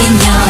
Señor.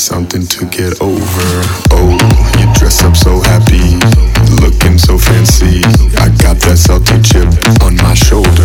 something to get over. Oh, you dress up so happy, looking so fancy. I got that salty chip on my shoulder.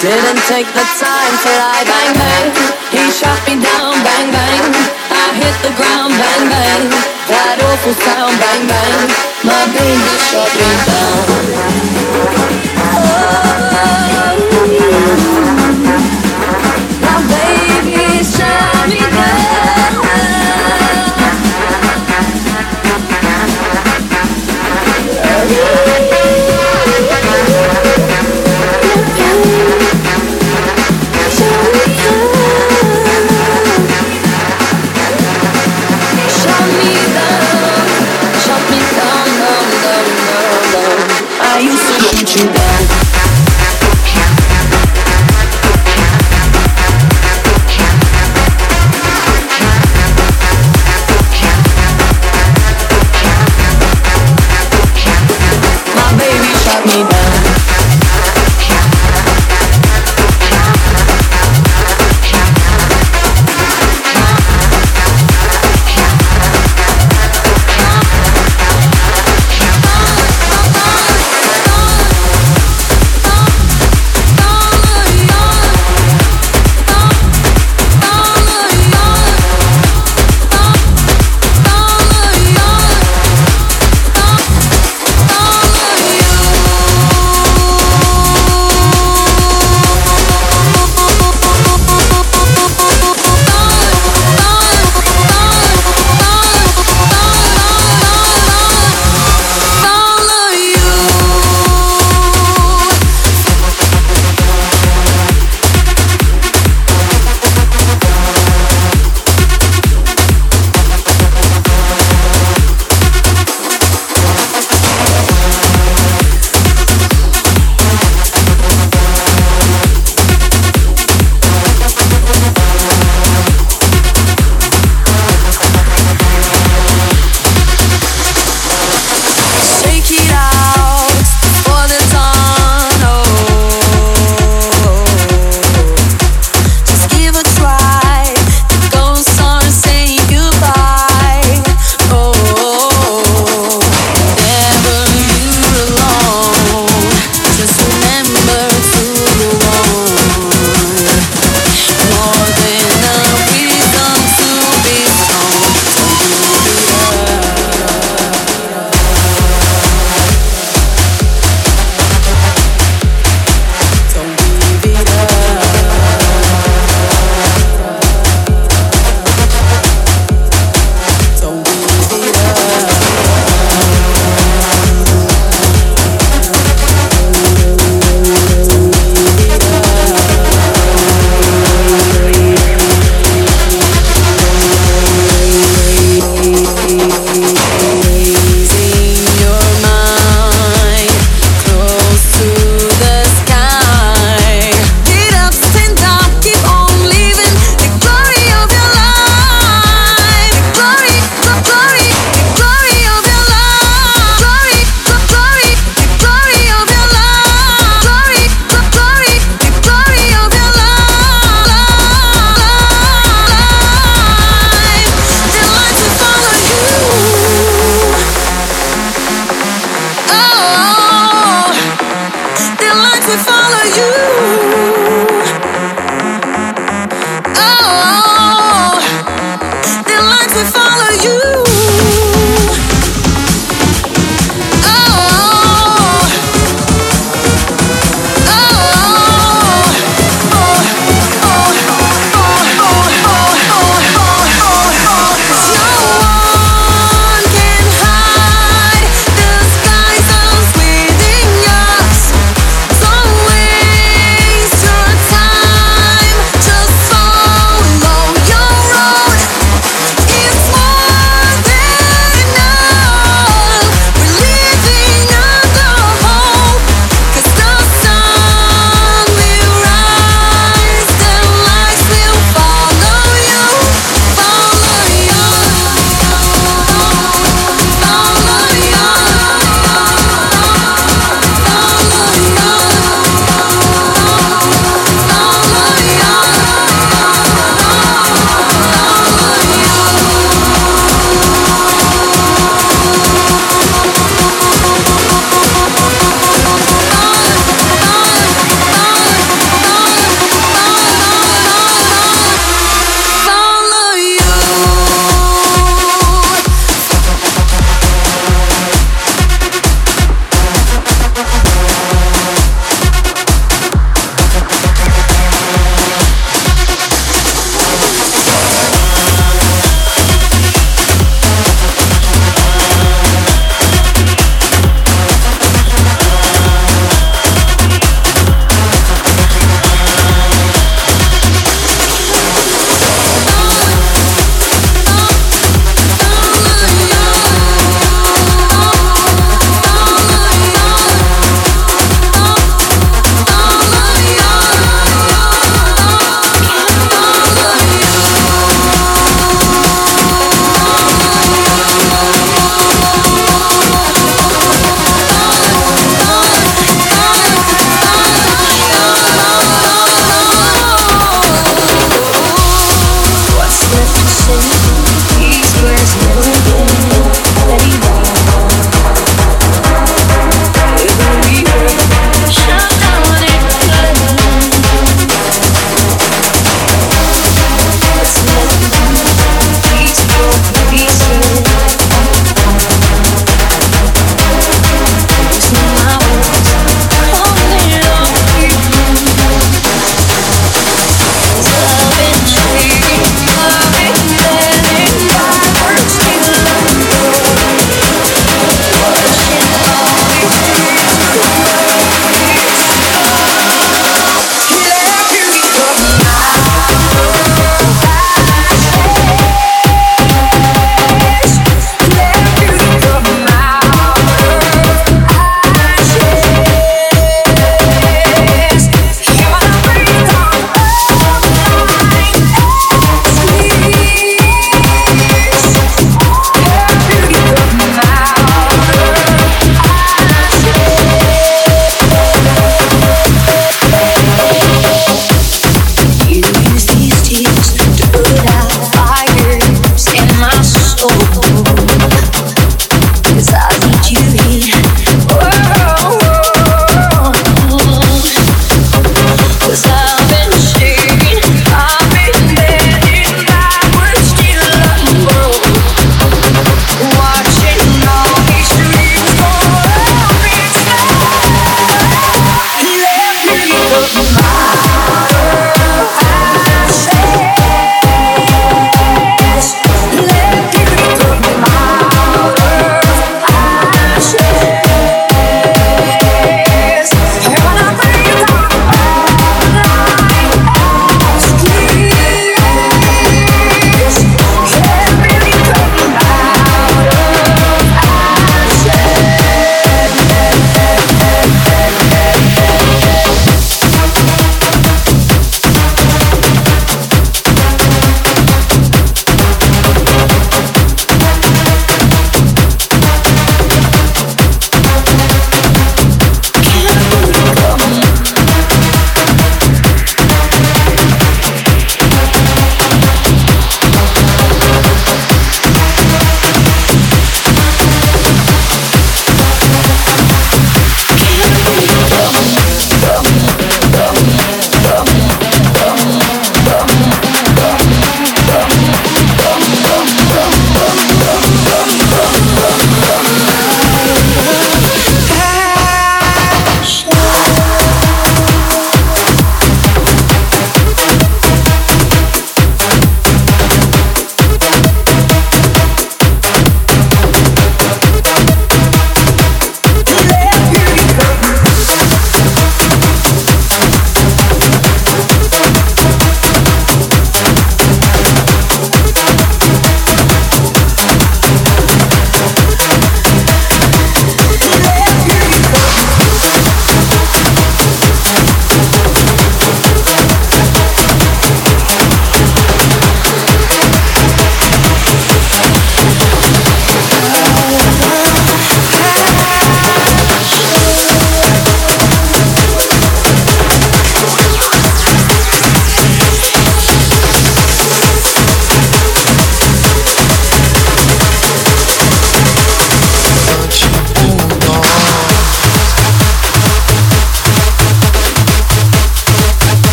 Didn't take the time to lie. Bang bang, he shot me down. Bang bang, I hit the ground. Bang bang, that awful sound. Bang bang, my baby shot me down.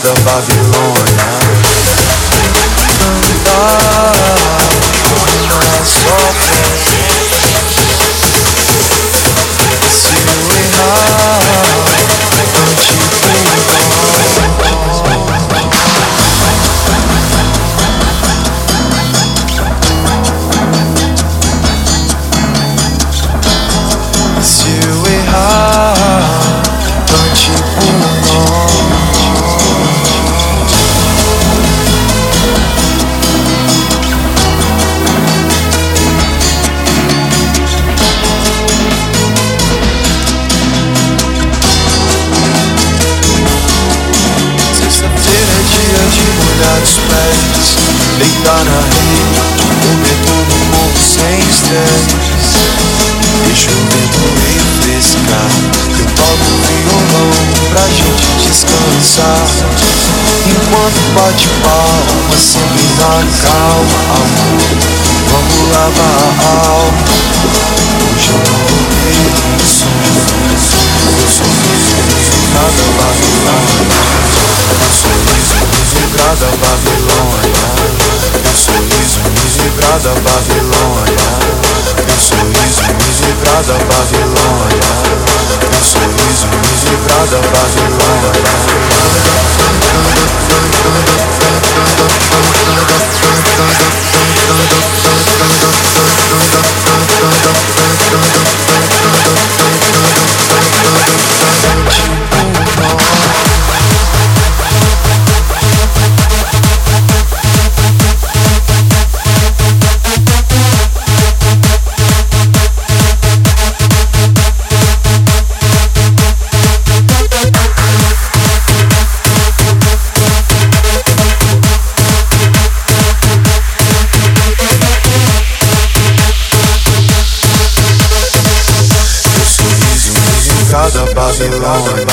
The about you. bate palma, sempre na calma, amor. Vamos lavar a alma. Hoje eu não vou ter sorriso. Eu sou nada Babilônia. Eu sou misegrada Babilônia. Eu sou misegrada Babilônia. Eu sou misegrada Babilônia. Eu sou misegrada Babilônia. live on.